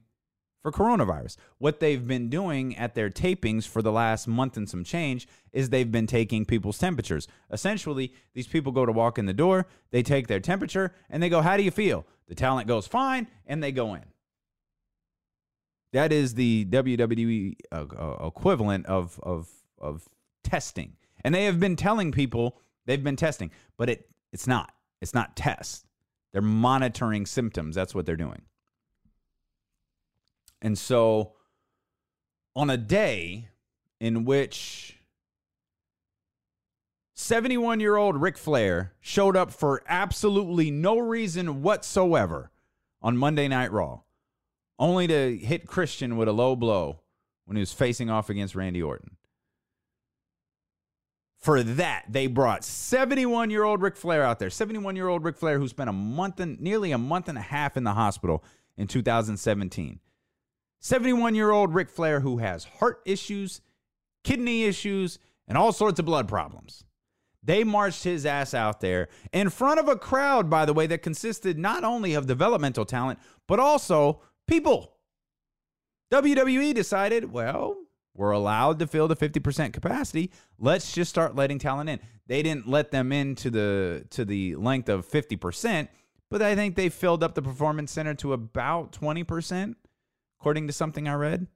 for coronavirus. What they've been doing at their tapings for the last month and some change is they've been taking people's temperatures. Essentially, these people go to walk in the door, they take their temperature, and they go, How do you feel? The talent goes, Fine, and they go in. That is the WWE uh, uh, equivalent of of of testing, and they have been telling people they've been testing, but it it's not. It's not test. They're monitoring symptoms. That's what they're doing. And so, on a day in which 71 year old Ric Flair showed up for absolutely no reason whatsoever on Monday Night Raw only to hit Christian with a low blow when he was facing off against Randy Orton. For that, they brought 71 year old Ric Flair out there. 71 year old Ric Flair who spent a month and nearly a month and a half in the hospital in 2017. 71 year old Ric Flair who has heart issues, kidney issues, and all sorts of blood problems. They marched his ass out there in front of a crowd, by the way, that consisted not only of developmental talent, but also people. WWE decided, well, we're allowed to fill the 50% capacity. Let's just start letting talent in. They didn't let them in to the to the length of 50% but I think they filled up the performance center to about 20%, according to something I read.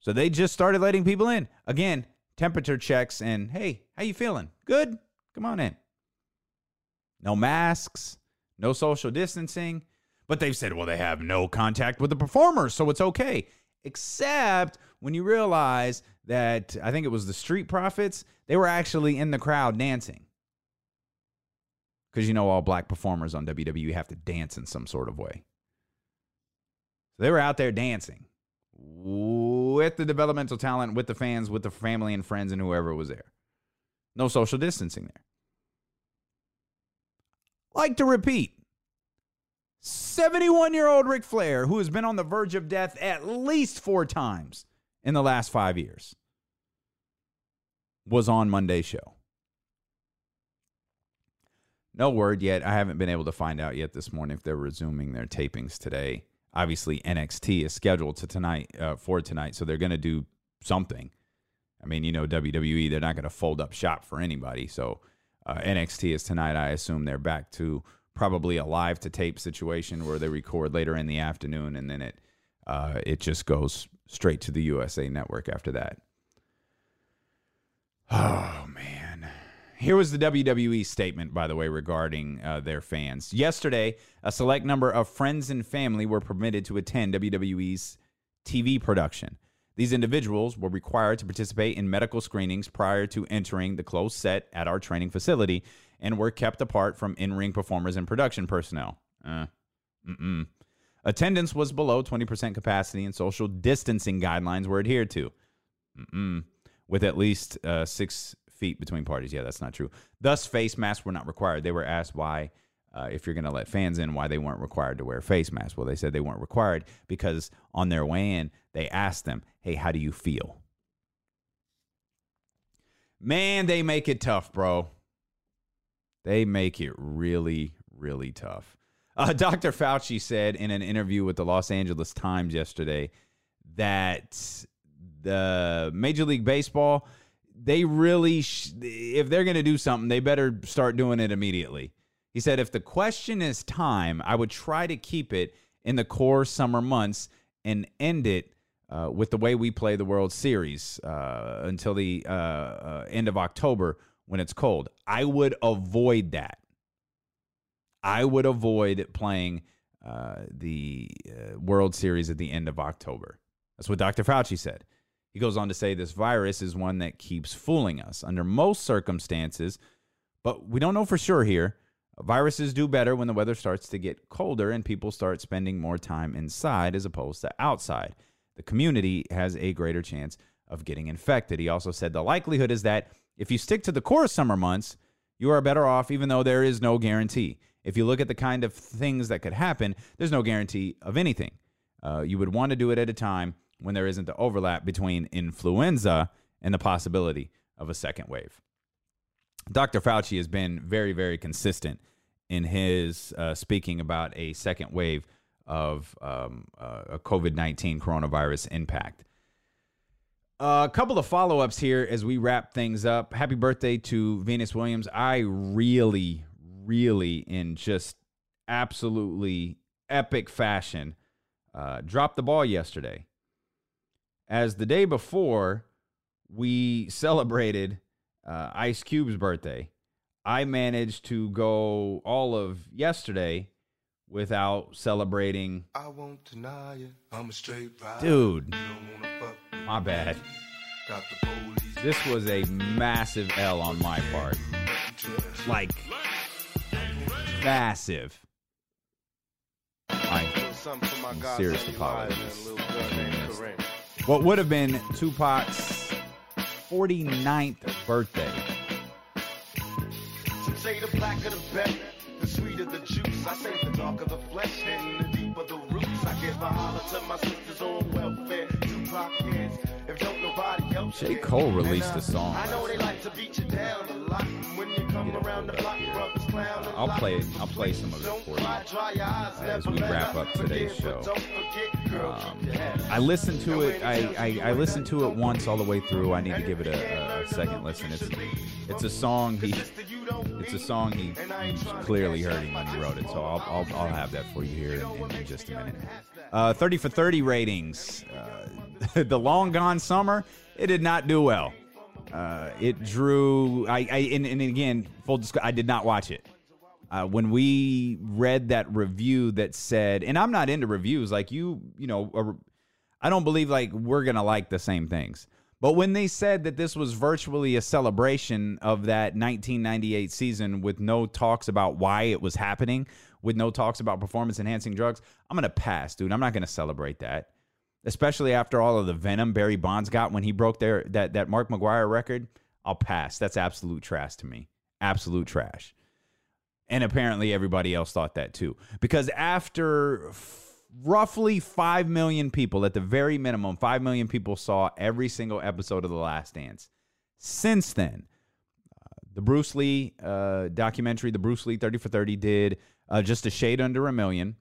So they just started letting people in. Again, temperature checks and hey, how you feeling? Good? Come on in. No masks, no social distancing. But they've said, well, they have no contact with the performers, so it's okay. Except when you realize that I think it was the Street Profits, they were actually in the crowd dancing. Because you know, all black performers on WWE have to dance in some sort of way. So they were out there dancing with the developmental talent, with the fans, with the family and friends, and whoever was there. No social distancing there. Like to repeat 71 year old Ric Flair, who has been on the verge of death at least four times in the last five years, was on Monday's show. No word yet. I haven't been able to find out yet this morning if they're resuming their tapings today. Obviously, NXT is scheduled to tonight uh, for tonight, so they're going to do something. I mean, you know, WWE, they're not going to fold up shop for anybody. So uh, NXT is tonight. I assume they're back to probably a live to tape situation where they record later in the afternoon and then it uh, it just goes straight to the USA Network after that. Oh man. Here was the WWE statement, by the way, regarding uh, their fans. Yesterday, a select number of friends and family were permitted to attend WWE's TV production. These individuals were required to participate in medical screenings prior to entering the closed set at our training facility and were kept apart from in ring performers and production personnel. Uh. Attendance was below 20% capacity and social distancing guidelines were adhered to. Mm-mm. With at least uh, six feet between parties. Yeah, that's not true. Thus, face masks were not required. They were asked why, uh, if you're going to let fans in, why they weren't required to wear face masks. Well, they said they weren't required because on their way in, they asked them, hey, how do you feel? Man, they make it tough, bro. They make it really, really tough. Uh, Dr. Fauci said in an interview with the Los Angeles Times yesterday that the Major League Baseball, they really, sh- if they're going to do something, they better start doing it immediately. He said, if the question is time, I would try to keep it in the core summer months and end it uh, with the way we play the World Series uh, until the uh, uh end of October when it's cold. I would avoid that. I would avoid playing uh, the uh, World Series at the end of October. That's what Dr. Fauci said. He goes on to say this virus is one that keeps fooling us under most circumstances, but we don't know for sure here. Viruses do better when the weather starts to get colder and people start spending more time inside as opposed to outside. The community has a greater chance of getting infected. He also said the likelihood is that if you stick to the core summer months, you are better off, even though there is no guarantee. If you look at the kind of things that could happen, there's no guarantee of anything. Uh, you would want to do it at a time when there isn't the overlap between influenza and the possibility of a second wave. Dr. Fauci has been very, very consistent in his uh, speaking about a second wave of um, uh, a COVID 19 coronavirus impact. Uh, a couple of follow ups here as we wrap things up. Happy birthday to Venus Williams. I really, really, in just absolutely epic fashion, uh, dropped the ball yesterday. As the day before, we celebrated uh, Ice Cube's birthday. I managed to go all of yesterday without celebrating. I won't deny it. I'm a straight rider. Dude, my bad. This was a massive L on my part. Like, massive. I seriously apologize. What would have been Tupac's 49th birthday. Say the blacker the better, the sweeter the juice. I say the darker the flesh and the deeper the roots. I give a holler to my sisters on welfare. J. Cole released a song. I know they like to beat you down a lot. When you come around the block, brothers clown. I'll play I'll play some of it for you as we wrap up today's show. Um, I listened to it. I, I, I, listened to it once all the way through. I need to give it a, a second listen. It's it's a song he it's a song he, clearly hurting when he wrote it. So I'll, I'll, I'll have that for you here in, in, just a minute. Uh, 30 for 30 ratings. Uh, the long gone summer, it did not do well. Uh, it drew. I, I and, and again, full disclosure, I did not watch it. Uh, when we read that review that said, and I'm not into reviews like you, you know, I don't believe like we're gonna like the same things. But when they said that this was virtually a celebration of that 1998 season with no talks about why it was happening, with no talks about performance enhancing drugs, I'm going to pass, dude. I'm not going to celebrate that. Especially after all of the venom Barry Bonds got when he broke their that that Mark McGwire record, I'll pass. That's absolute trash to me. Absolute trash. And apparently everybody else thought that too. Because after roughly 5 million people, at the very minimum, 5 million people saw every single episode of The Last Dance. Since then, uh, the Bruce Lee uh, documentary, the Bruce Lee 30 for 30, did uh, just a shade under a million.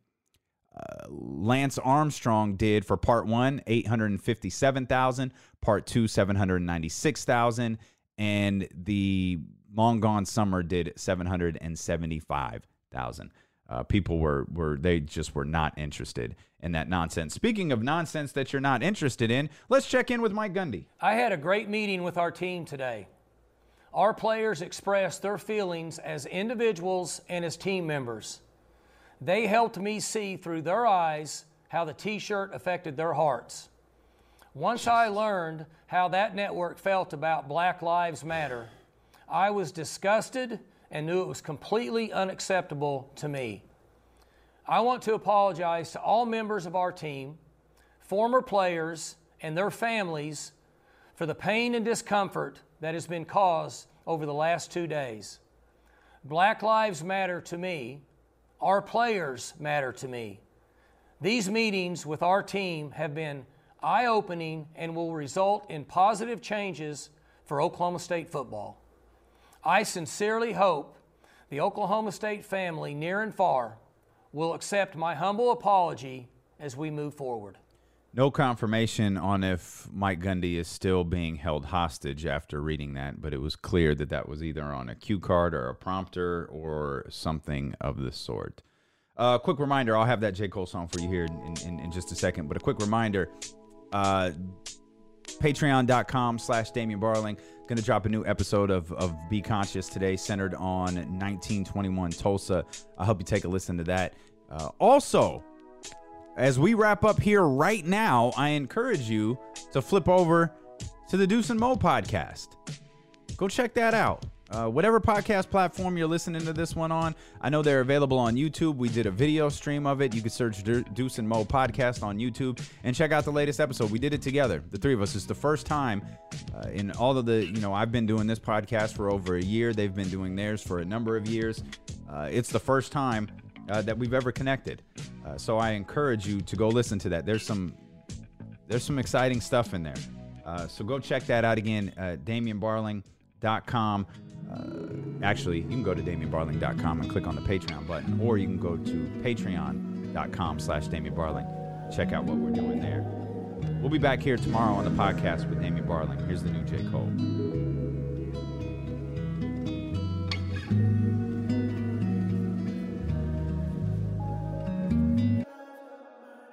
Lance Armstrong did for part one, 857,000, part two, 796,000, and the Long Gone Summer did 775,000 uh, people were were they just were not interested in that nonsense. Speaking of nonsense that you're not interested in, let's check in with Mike Gundy. I had a great meeting with our team today. Our players expressed their feelings as individuals and as team members. They helped me see through their eyes how the t shirt affected their hearts. Once I learned how that network felt about Black Lives Matter, I was disgusted and knew it was completely unacceptable to me. I want to apologize to all members of our team, former players, and their families for the pain and discomfort that has been caused over the last two days. Black Lives Matter to me. Our players matter to me. These meetings with our team have been eye opening and will result in positive changes for Oklahoma State football. I sincerely hope the Oklahoma State family, near and far, will accept my humble apology as we move forward. No confirmation on if Mike Gundy is still being held hostage after reading that, but it was clear that that was either on a cue card or a prompter or something of the sort. A uh, quick reminder I'll have that J. Cole song for you here in, in, in just a second, but a quick reminder uh, patreon.com slash Damien Barling Going to drop a new episode of, of Be Conscious today, centered on 1921 Tulsa. I hope you take a listen to that. Uh, also, as we wrap up here right now, I encourage you to flip over to the Deuce and Mo podcast. Go check that out. Uh, whatever podcast platform you're listening to this one on, I know they're available on YouTube. We did a video stream of it. You can search Deuce and Mo podcast on YouTube and check out the latest episode. We did it together, the three of us. It's the first time uh, in all of the, you know, I've been doing this podcast for over a year. They've been doing theirs for a number of years. Uh, it's the first time uh, that we've ever connected. Uh, so I encourage you to go listen to that. There's some, there's some exciting stuff in there. Uh, so go check that out again. Uh, DamienBarling.com. Actually, you can go to DamienBarling.com and click on the Patreon button, or you can go to patreon.com slash DamienBarling. Check out what we're doing there. We'll be back here tomorrow on the podcast with Damien Barling. Here's the new J. Cole.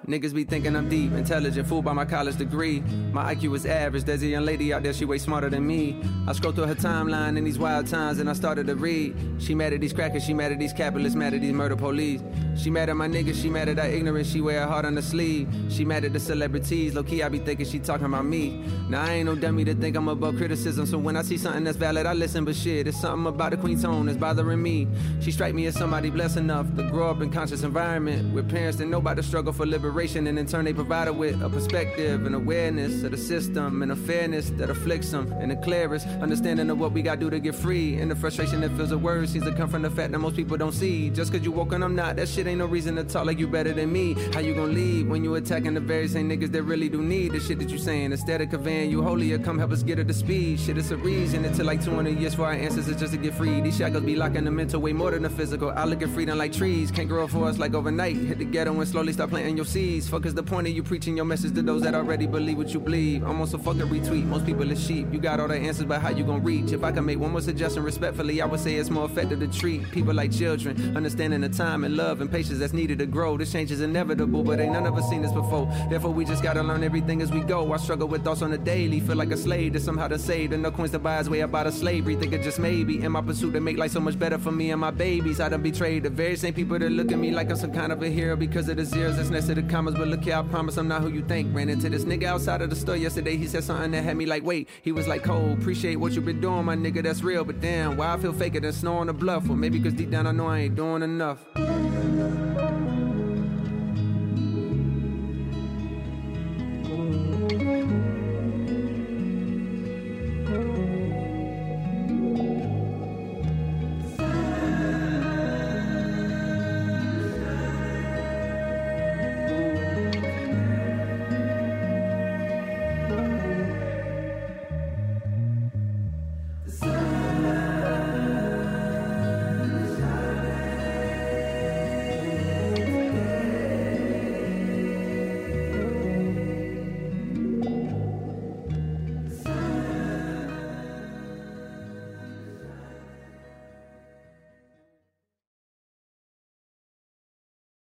Niggas be thinking I'm deep, intelligent, fooled by my college degree. My IQ is average, there's a young lady out there, she way smarter than me. I scroll through her timeline in these wild times and I started to read. She mad at these crackers, she mad at these capitalists, mad at these murder police. She mad at my niggas, she mad at our ignorance, she wear her heart on the sleeve. She mad at the celebrities, low key I be thinking she talking about me. Now I ain't no dummy to think I'm above criticism, so when I see something that's valid, I listen, but shit, it's something about the queen tone that's bothering me. She strike me as somebody blessed enough to grow up in conscious environment with parents that know about the struggle for liberation and in turn they provided with a perspective and awareness of the system and a fairness that afflicts them and the clearest understanding of what we gotta do to get free. And the frustration that feels the worst seems to come from the fact that most people don't see. Just cause you woke and I'm not that shit ain't no reason to talk like you better than me. How you gonna lead when you attacking the very same niggas that really do need the shit that you saying? Instead of conveying you holier come help us get her to speed. Shit it's a reason it took like 200 years for our ancestors just to get free. These shackles be locking the mental way more than the physical. I look at freedom like trees can't grow for us like overnight. Hit the ghetto and slowly start planting your seeds please. Fuck is the point of you preaching your message to those that already believe what you believe? I'm some fucking retweet. Most people are sheep. You got all the answers, but how you gonna reach? If I can make one more suggestion respectfully, I would say it's more effective to treat people like children, understanding the time and love and patience that's needed to grow. This change is inevitable, but ain't none of us seen this before. Therefore, we just gotta learn everything as we go. I struggle with thoughts on the daily, feel like a slave to somehow to save. And no coins to buy his way about a slavery. Think it just maybe in my pursuit to make life so much better for me and my babies. I done betrayed the very same people that look at me like I'm some kind of a hero because of the zeros that's next to the commas. But look here, I promise I'm not who you think. Ran into this nigga outside of the store yesterday. He said something that had me like, wait. He was like, Cole, appreciate what you been doing, my nigga. That's real. But damn, why I feel faker than snow on the bluff? Or maybe cause deep down I know I ain't doing enough.